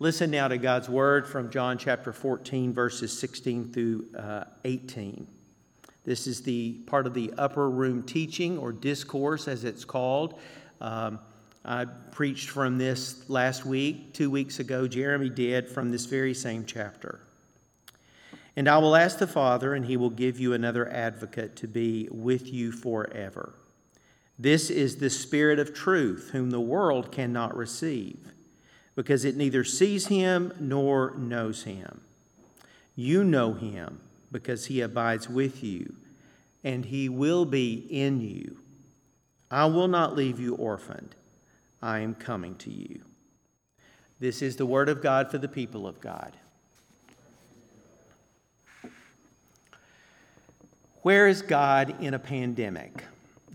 Listen now to God's word from John chapter 14, verses 16 through uh, 18. This is the part of the upper room teaching or discourse, as it's called. Um, I preached from this last week, two weeks ago. Jeremy did from this very same chapter. And I will ask the Father, and he will give you another advocate to be with you forever. This is the Spirit of truth, whom the world cannot receive because it neither sees him nor knows him. You know him because he abides with you, and he will be in you. I will not leave you orphaned. I am coming to you. This is the word of God for the people of God. Where is God in a pandemic?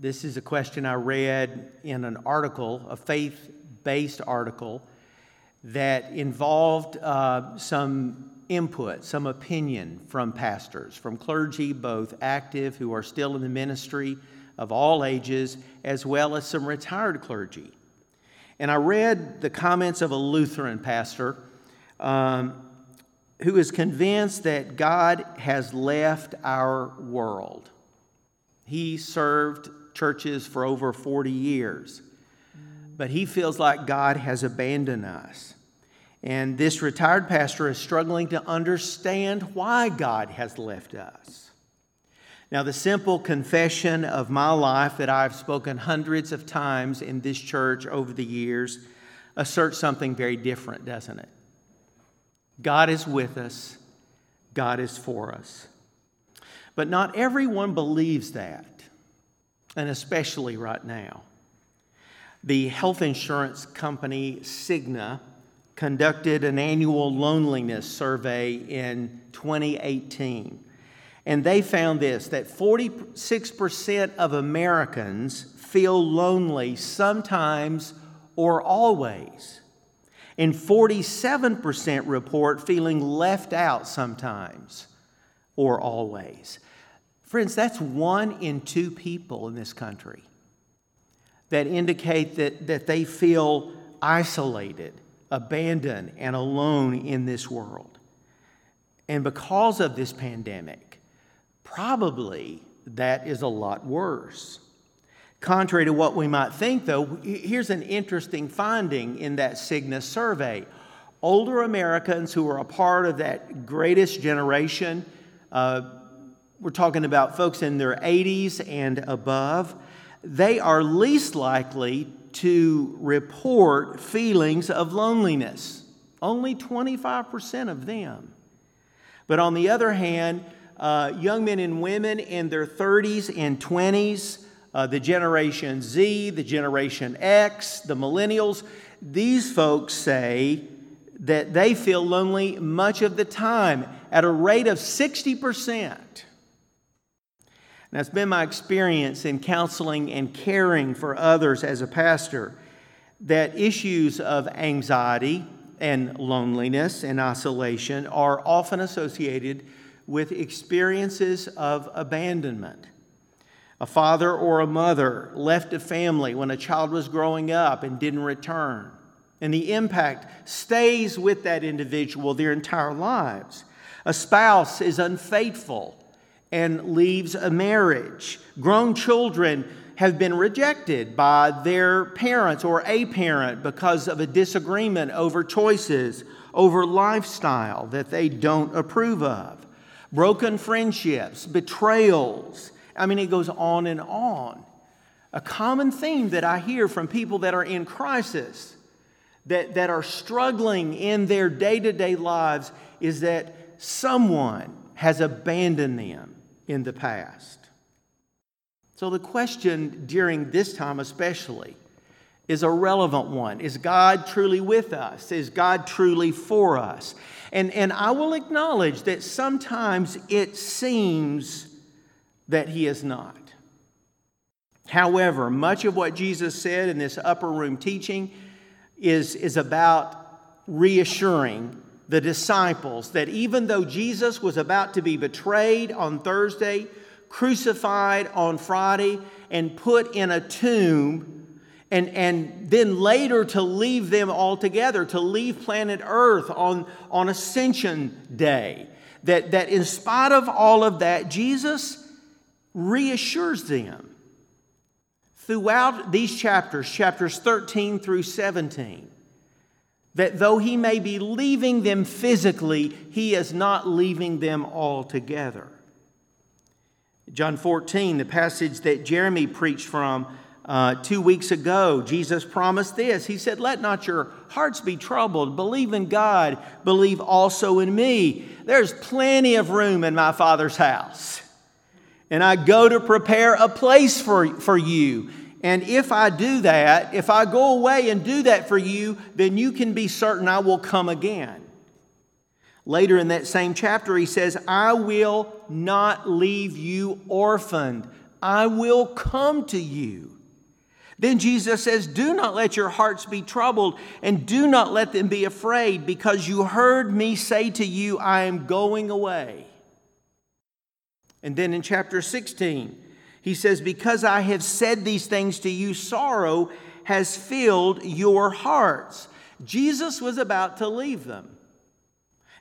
This is a question I read in an article, a faith based article that involved uh, some input, some opinion from pastors, from clergy, both active who are still in the ministry of all ages, as well as some retired clergy. And I read the comments of a Lutheran pastor um, who is convinced that God has left our world. He served churches for over 40 years, but he feels like God has abandoned us. And this retired pastor is struggling to understand why God has left us. Now, the simple confession of my life that I've spoken hundreds of times in this church over the years asserts something very different, doesn't it? God is with us, God is for us. But not everyone believes that, and especially right now. The health insurance company Cigna conducted an annual loneliness survey in 2018. And they found this that 46% of Americans feel lonely sometimes or always. And 47% report feeling left out sometimes or always. Friends, that's one in two people in this country that indicate that, that they feel isolated abandoned and alone in this world. And because of this pandemic, probably that is a lot worse. Contrary to what we might think, though, here's an interesting finding in that Cigna survey. Older Americans who are a part of that greatest generation, uh, we're talking about folks in their 80s and above, they are least likely to report feelings of loneliness. Only 25% of them. But on the other hand, uh, young men and women in their 30s and 20s, uh, the Generation Z, the Generation X, the millennials, these folks say that they feel lonely much of the time at a rate of 60%. It's been my experience in counseling and caring for others as a pastor that issues of anxiety and loneliness and isolation are often associated with experiences of abandonment. A father or a mother left a family when a child was growing up and didn't return. And the impact stays with that individual their entire lives. A spouse is unfaithful and leaves a marriage. Grown children have been rejected by their parents or a parent because of a disagreement over choices, over lifestyle that they don't approve of. Broken friendships, betrayals. I mean, it goes on and on. A common theme that I hear from people that are in crisis, that, that are struggling in their day to day lives, is that someone has abandoned them in the past. So, the question during this time, especially, is a relevant one. Is God truly with us? Is God truly for us? And, and I will acknowledge that sometimes it seems that He is not. However, much of what Jesus said in this upper room teaching is, is about reassuring the disciples that even though Jesus was about to be betrayed on Thursday, crucified on Friday, and put in a tomb, and, and then later to leave them altogether, to leave planet Earth on, on Ascension Day. That, that in spite of all of that, Jesus reassures them throughout these chapters, chapters 13 through 17, that though he may be leaving them physically, he is not leaving them altogether. John 14, the passage that Jeremy preached from uh, two weeks ago, Jesus promised this. He said, Let not your hearts be troubled. Believe in God, believe also in me. There's plenty of room in my Father's house. And I go to prepare a place for, for you. And if I do that, if I go away and do that for you, then you can be certain I will come again. Later in that same chapter, he says, I will not leave you orphaned. I will come to you. Then Jesus says, Do not let your hearts be troubled, and do not let them be afraid, because you heard me say to you, I am going away. And then in chapter 16, he says, Because I have said these things to you, sorrow has filled your hearts. Jesus was about to leave them.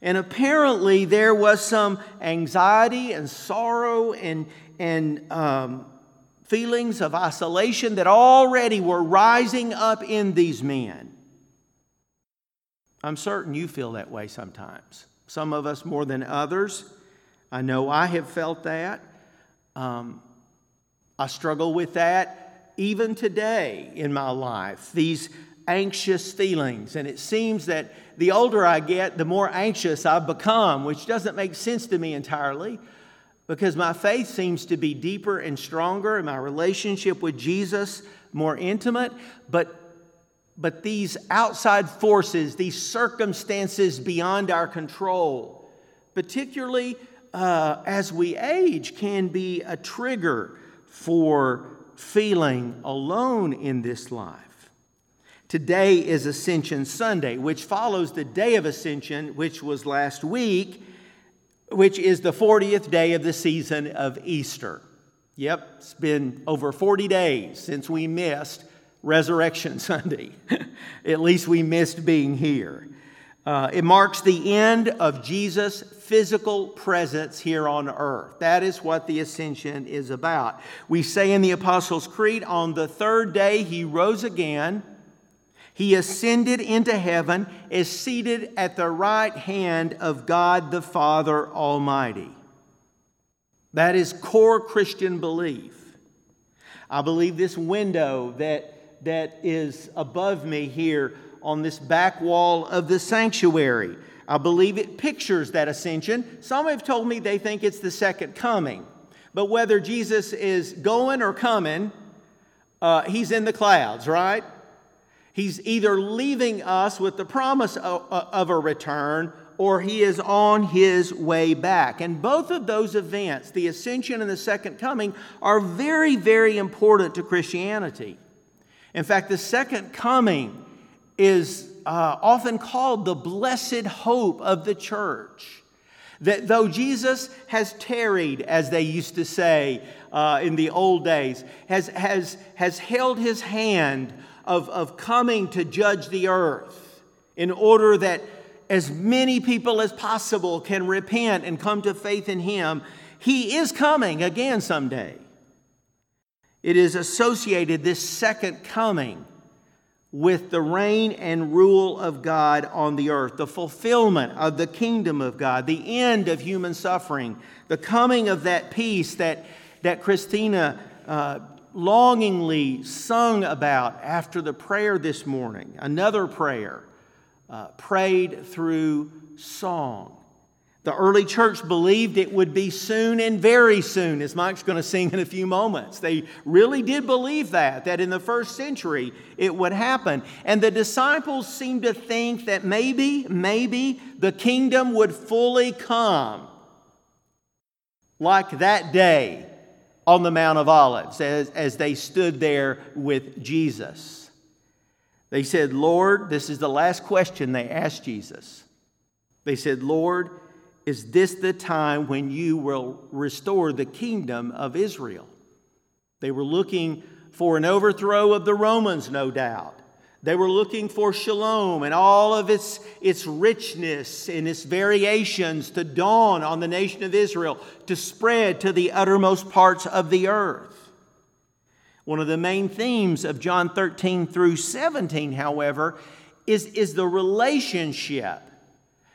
And apparently, there was some anxiety and sorrow and, and um, feelings of isolation that already were rising up in these men. I'm certain you feel that way sometimes. Some of us more than others. I know I have felt that. Um, I struggle with that even today in my life. These anxious feelings. And it seems that the older I get, the more anxious I've become, which doesn't make sense to me entirely because my faith seems to be deeper and stronger and my relationship with Jesus more intimate. But, but these outside forces, these circumstances beyond our control, particularly uh, as we age, can be a trigger for feeling alone in this life. Today is Ascension Sunday, which follows the day of Ascension, which was last week, which is the 40th day of the season of Easter. Yep, it's been over 40 days since we missed Resurrection Sunday. At least we missed being here. Uh, it marks the end of Jesus' physical presence here on earth. That is what the ascension is about. We say in the Apostles' Creed, on the third day he rose again he ascended into heaven, is seated at the right hand of God the Father Almighty. That is core Christian belief. I believe this window that, that is above me here on this back wall of the sanctuary, I believe it pictures that ascension. Some have told me they think it's the second coming. But whether Jesus is going or coming, uh, he's in the clouds, right? He's either leaving us with the promise of, of a return or he is on his way back. And both of those events, the ascension and the second coming, are very, very important to Christianity. In fact, the second coming is uh, often called the blessed hope of the church. That though Jesus has tarried, as they used to say uh, in the old days, has, has, has held his hand of, of coming to judge the earth in order that as many people as possible can repent and come to faith in Him. He is coming again someday. It is associated, this second coming, with the reign and rule of God on the earth, the fulfillment of the kingdom of God, the end of human suffering, the coming of that peace that, that Christina uh, longingly sung about after the prayer this morning, another prayer uh, prayed through song. The early church believed it would be soon and very soon, as Mike's going to sing in a few moments. They really did believe that, that in the first century it would happen. And the disciples seemed to think that maybe, maybe the kingdom would fully come like that day on the Mount of Olives as, as they stood there with Jesus. They said, Lord, this is the last question they asked Jesus. They said, Lord, is this the time when you will restore the kingdom of Israel? They were looking for an overthrow of the Romans, no doubt. They were looking for shalom and all of its, its richness and its variations to dawn on the nation of Israel, to spread to the uttermost parts of the earth. One of the main themes of John 13 through 17, however, is, is the relationship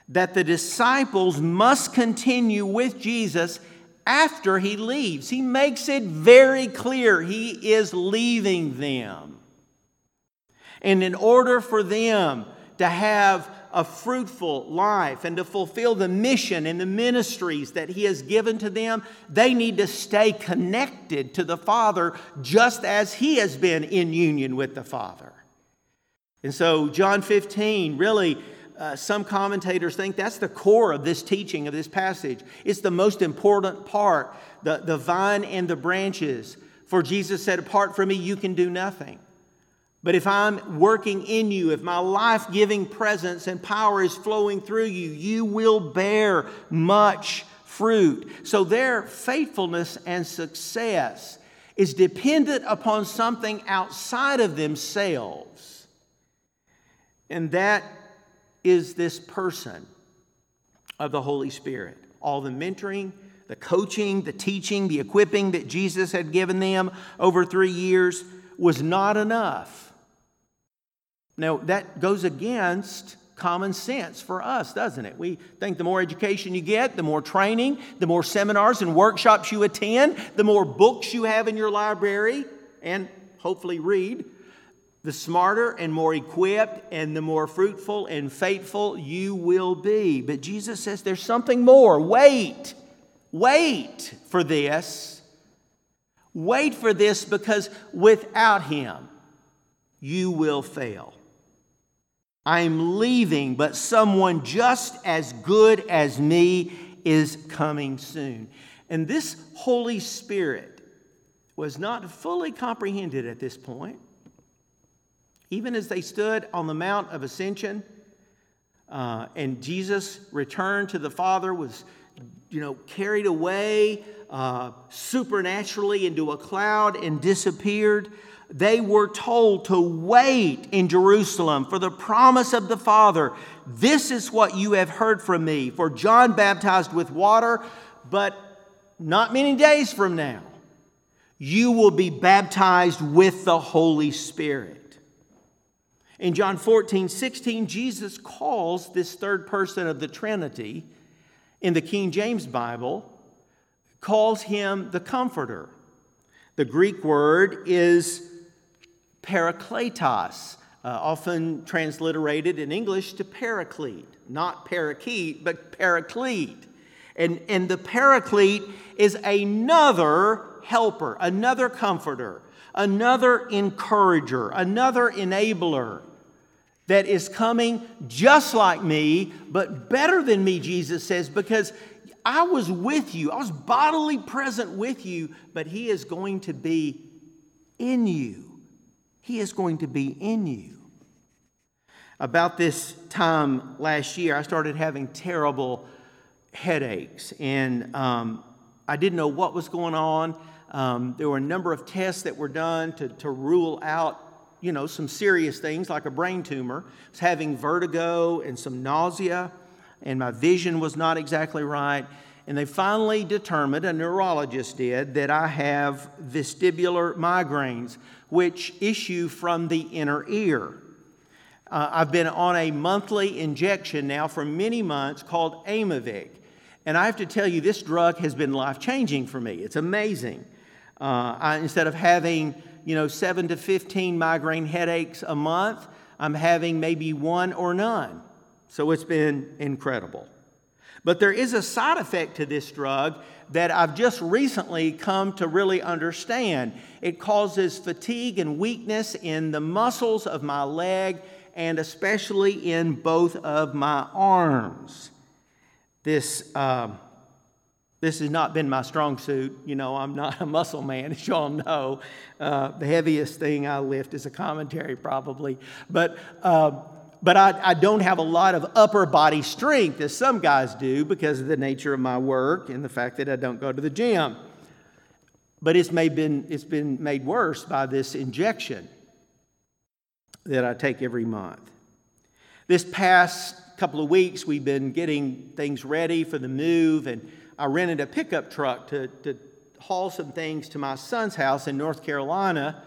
that the disciples must continue with Jesus after he leaves. He makes it very clear he is leaving them. And in order for them to have a fruitful life and to fulfill the mission and the ministries that He has given to them, they need to stay connected to the Father just as He has been in union with the Father. And so, John 15 really uh, some commentators think that's the core of this teaching of this passage. It's the most important part, the, the vine and the branches. For Jesus said, Apart from me, you can do nothing. But if I'm working in you, if my life giving presence and power is flowing through you, you will bear much fruit. So their faithfulness and success is dependent upon something outside of themselves. And that is this person of the Holy Spirit. All the mentoring, the coaching, the teaching, the equipping that Jesus had given them over three years was not enough. Now, that goes against common sense for us, doesn't it? We think the more education you get, the more training, the more seminars and workshops you attend, the more books you have in your library and hopefully read, the smarter and more equipped and the more fruitful and faithful you will be. But Jesus says there's something more. Wait, wait for this. Wait for this because without Him, you will fail. I'm leaving, but someone just as good as me is coming soon. And this Holy Spirit was not fully comprehended at this point. Even as they stood on the Mount of Ascension, uh, and Jesus returned to the Father, was you know carried away uh, supernaturally into a cloud and disappeared. They were told to wait in Jerusalem for the promise of the Father. This is what you have heard from me. For John baptized with water, but not many days from now, you will be baptized with the Holy Spirit. In John 14, 16, Jesus calls this third person of the Trinity in the King James Bible, calls him the Comforter. The Greek word is parakletos, uh, often transliterated in English to paraclete, not parakeet, but paraclete. And, and the paraclete is another helper, another comforter, another encourager, another enabler that is coming just like me, but better than me, Jesus says, because I was with you. I was bodily present with you, but He is going to be in you. He is going to be in you. About this time last year, I started having terrible headaches, and um, I didn't know what was going on. Um, there were a number of tests that were done to, to rule out you know, some serious things like a brain tumor. I was having vertigo and some nausea, and my vision was not exactly right. And they finally determined, a neurologist did, that I have vestibular migraines, which issue from the inner ear. Uh, I've been on a monthly injection now for many months called Aimovig. And I have to tell you, this drug has been life changing for me. It's amazing. Uh, I, instead of having you know, seven to 15 migraine headaches a month. I'm having maybe one or none. So it's been incredible. But there is a side effect to this drug that I've just recently come to really understand. It causes fatigue and weakness in the muscles of my leg and especially in both of my arms. This. Uh, this has not been my strong suit. You know, I'm not a muscle man, as y'all know. Uh, the heaviest thing I lift is a commentary, probably. But, uh, but I, I don't have a lot of upper body strength, as some guys do, because of the nature of my work and the fact that I don't go to the gym. but it's, made been, it's been made worse by this injection that I take every month. This past couple of weeks, we've been getting things ready for the move, and I rented a pickup truck to, to haul some things to my son's house in North Carolina,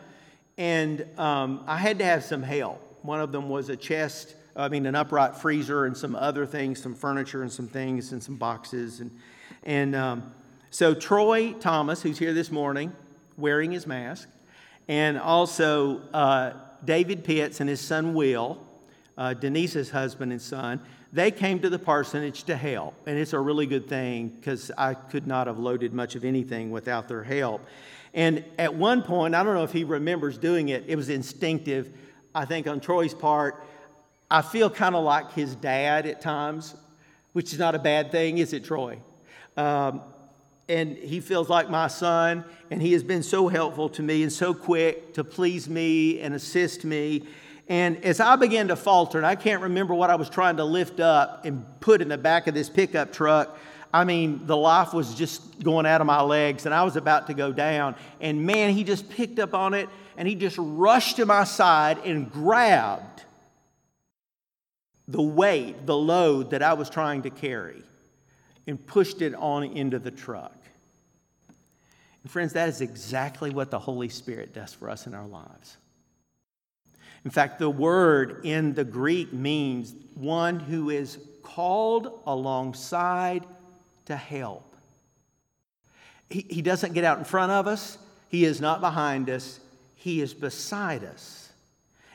and um, I had to have some help. One of them was a chest, I mean, an upright freezer, and some other things, some furniture, and some things, and some boxes. And, and um, so, Troy Thomas, who's here this morning, wearing his mask, and also uh, David Pitts and his son Will, uh, Denise's husband and son, they came to the parsonage to help. And it's a really good thing because I could not have loaded much of anything without their help. And at one point, I don't know if he remembers doing it, it was instinctive. I think on Troy's part, I feel kind of like his dad at times, which is not a bad thing, is it, Troy? Um, and he feels like my son, and he has been so helpful to me and so quick to please me and assist me. And as I began to falter, and I can't remember what I was trying to lift up and put in the back of this pickup truck, I mean, the life was just going out of my legs, and I was about to go down. And man, he just picked up on it, and he just rushed to my side and grabbed the weight, the load that I was trying to carry, and pushed it on into the truck. And friends, that is exactly what the Holy Spirit does for us in our lives. In fact, the word in the Greek means one who is called alongside to help. He, he doesn't get out in front of us, He is not behind us, He is beside us.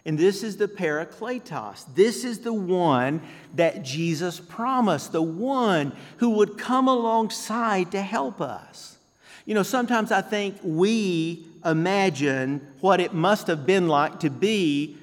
And this is the Parakletos. This is the one that Jesus promised, the one who would come alongside to help us. You know, sometimes I think we imagine what it must have been like to be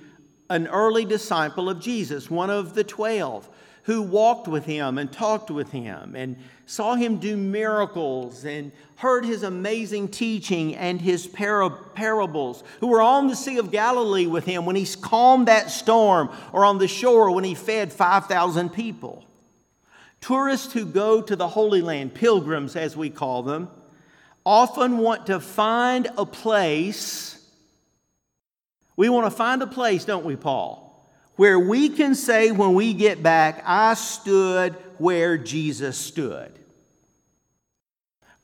an early disciple of Jesus, one of the twelve, who walked with him and talked with him and saw him do miracles and heard his amazing teaching and his parables, who were on the Sea of Galilee with him when he calmed that storm, or on the shore when he fed 5,000 people. Tourists who go to the Holy Land, pilgrims as we call them, often want to find a place. We want to find a place, don't we, Paul? Where we can say when we get back, I stood where Jesus stood.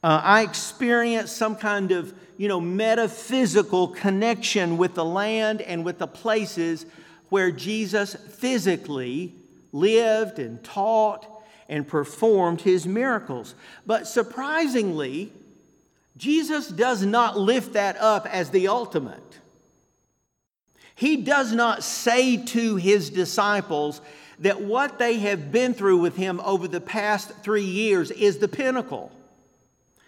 Uh, I experienced some kind of, you know, metaphysical connection with the land and with the places where Jesus physically lived and taught and performed his miracles. But surprisingly, Jesus does not lift that up as the ultimate. He does not say to his disciples that what they have been through with him over the past three years is the pinnacle.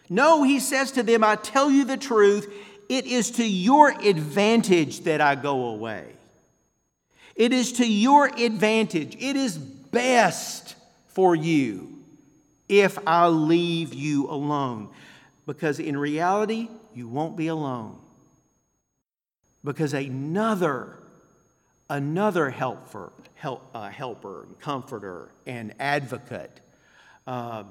No, he says to them, I tell you the truth, it is to your advantage that I go away. It is to your advantage. It is best for you if I leave you alone because in reality, you won't be alone. Because another, another helper, help, uh, helper, comforter, and advocate, uh,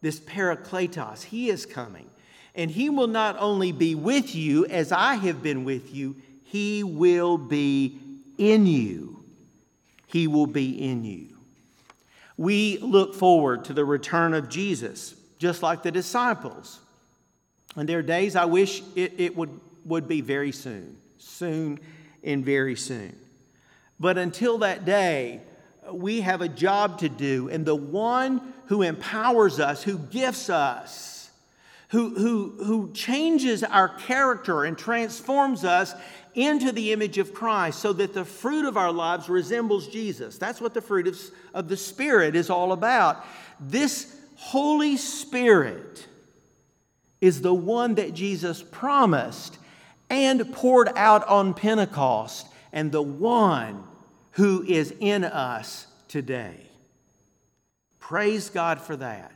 this Parakletos, he is coming. And he will not only be with you as I have been with you, he will be in you. He will be in you. We look forward to the return of Jesus, just like the disciples. And there are days I wish it, it would, would be very soon, soon and very soon. But until that day, we have a job to do. And the one who empowers us, who gifts us, who, who, who changes our character and transforms us into the image of Christ so that the fruit of our lives resembles Jesus. That's what the fruit of, of the Spirit is all about. This Holy Spirit is the one that Jesus promised and poured out on Pentecost, and the one who is in us today. Praise God for that.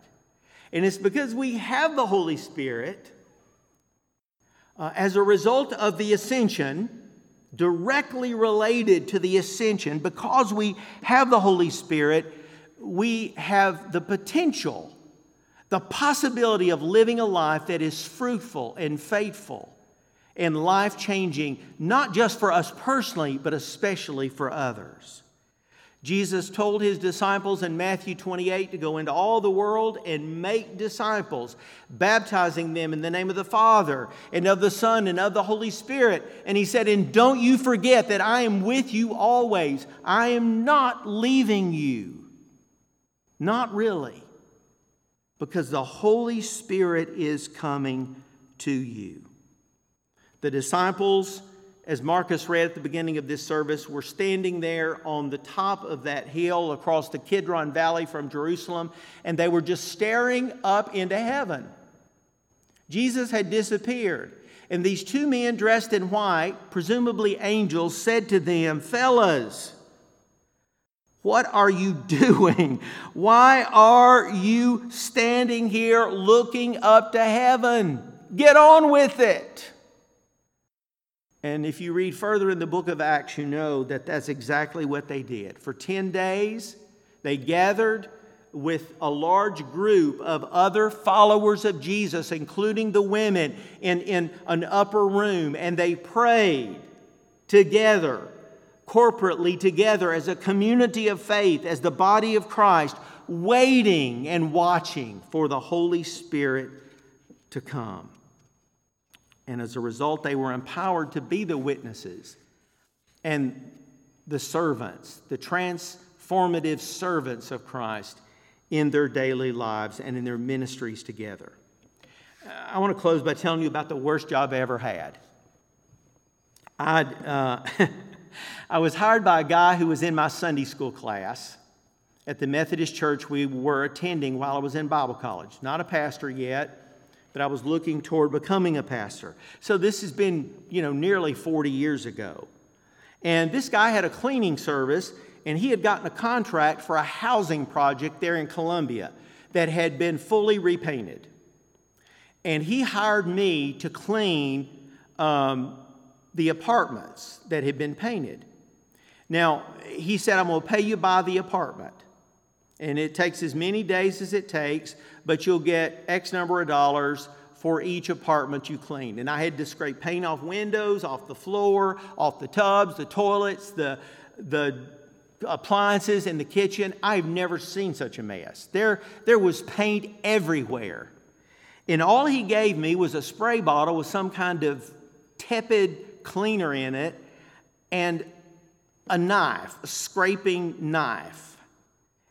And it's because we have the Holy Spirit uh, as a result of the ascension, directly related to the ascension, because we have the Holy Spirit, we have the potential The possibility of living a life that is fruitful and faithful and life changing, not just for us personally, but especially for others. Jesus told his disciples in Matthew 28 to go into all the world and make disciples, baptizing them in the name of the Father and of the Son and of the Holy Spirit. And he said, And don't you forget that I am with you always. I am not leaving you. Not really, because the Holy Spirit is coming to you. The disciples as Marcus read at the beginning of this service, were standing there on the top of that hill across the Kidron Valley from Jerusalem, and they were just staring up into heaven. Jesus had disappeared, and these two men dressed in white, presumably angels, said to them, Fellas, what are you doing? Why are you standing here looking up to heaven? Get on with it. And if you read further in the book of Acts, you know that that's exactly what they did. For 10 days, they gathered with a large group of other followers of Jesus, including the women, in, in an upper room, and they prayed together, corporately together, as a community of faith, as the body of Christ, waiting and watching for the Holy Spirit to come. And as a result, they were empowered to be the witnesses and the servants, the transformative servants of Christ in their daily lives and in their ministries together. I want to close by telling you about the worst job I ever had. i uh, I was hired by a guy who was in my Sunday school class at the Methodist church we were attending while I was in Bible college. Not a pastor yet, but I was looking toward becoming a pastor. So this has been, you know, nearly 40 years ago. And this guy had a cleaning service, and he had gotten a contract for a housing project there in Columbia that had been fully repainted. And he hired me to clean um, the apartments that had been painted. Now, he said, I'm going to pay you by the apartment. And it takes as many days as it takes, but you'll get X number of dollars for each apartment you clean. And I had to scrape paint off windows, off the floor, off the tubs, the toilets, the, the appliances in the kitchen. I've never seen such a mess. There, there was paint everywhere. And all he gave me was a spray bottle with some kind of tepid cleaner in it and a knife, a scraping knife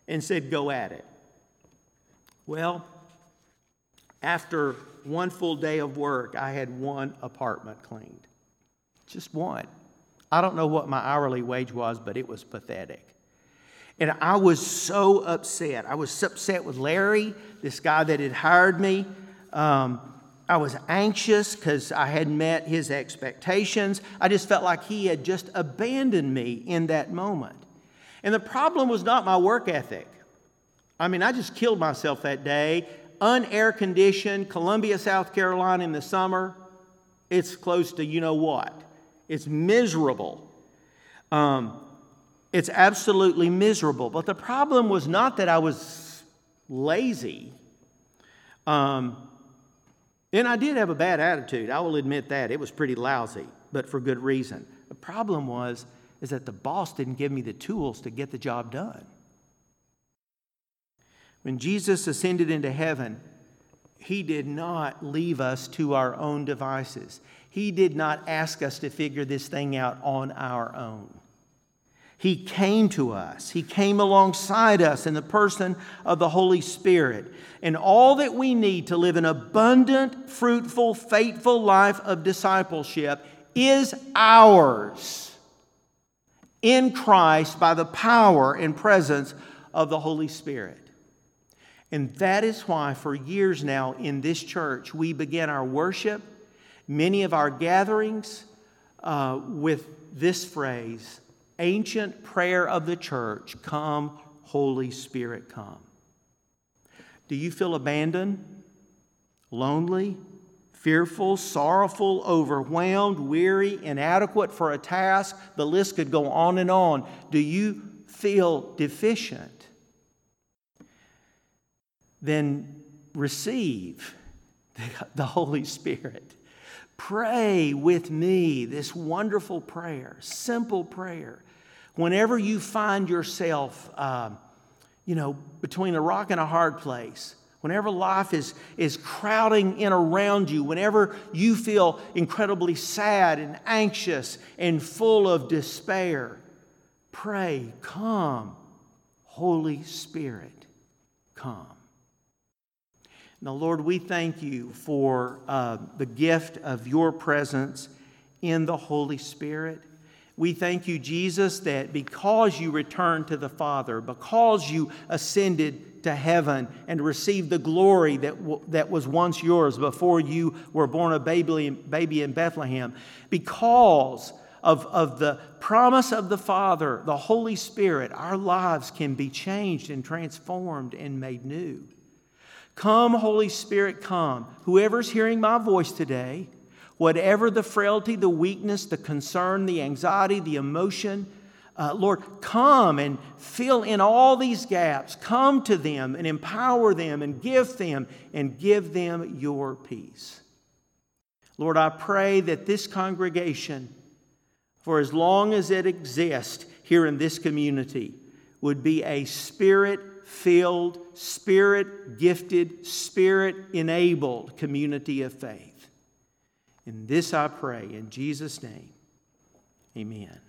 and said, Go at it. Well, after one full day of work, I had one apartment cleaned. Just one. I don't know what my hourly wage was, but it was pathetic. And I was so upset. I was upset with Larry, this guy that had hired me. Um, I was anxious because I had met his expectations. I just felt like he had just abandoned me in that moment. And the problem was not my work ethic. I mean, I just killed myself that day. Unair conditioned, Columbia, South Carolina in the summer. It's close to you know what. It's miserable. Um, it's absolutely miserable. But the problem was not that I was lazy. Um, and I did have a bad attitude. I will admit that. It was pretty lousy, but for good reason. The problem was is that the boss didn't give me the tools to get the job done. When Jesus ascended into heaven, he did not leave us to our own devices. He did not ask us to figure this thing out on our own. He came to us. He came alongside us in the person of the Holy Spirit. And all that we need to live an abundant, fruitful, faithful life of discipleship is ours in Christ by the power and presence of the Holy Spirit. And that is why, for years now in this church, we begin our worship, many of our gatherings, uh, with this phrase ancient prayer of the church Come, Holy Spirit, come. Do you feel abandoned, lonely, fearful, sorrowful, overwhelmed, weary, inadequate for a task. The list could go on and on. Do you feel deficient? Then receive the Holy Spirit. Pray with me this wonderful prayer, simple prayer. Whenever you find yourself, uh, you know, between a rock and a hard place, whenever life is, is crowding in around you, whenever you feel incredibly sad and anxious and full of despair, pray, Come, Holy Spirit, come. Now, Lord, we thank you for uh, the gift of your presence in the Holy Spirit. We thank you, Jesus, that because you returned to the Father, because you ascended to heaven and received the glory that, w- that was once yours before you were born a baby, baby in Bethlehem, because of, of the promise of the Father, the Holy Spirit, our lives can be changed and transformed and made new. Come, Holy Spirit, come. Whoever's hearing my voice today, whatever the frailty, the weakness, the concern, the anxiety, the emotion, uh, Lord, come and fill in all these gaps. Come to them and empower them and give them and give them your peace. Lord, I pray that this congregation, for as long as it exists here in this community, would be a spirit filled, spirit gifted, spirit enabled community of faith. In this I pray, in Jesus' name, amen.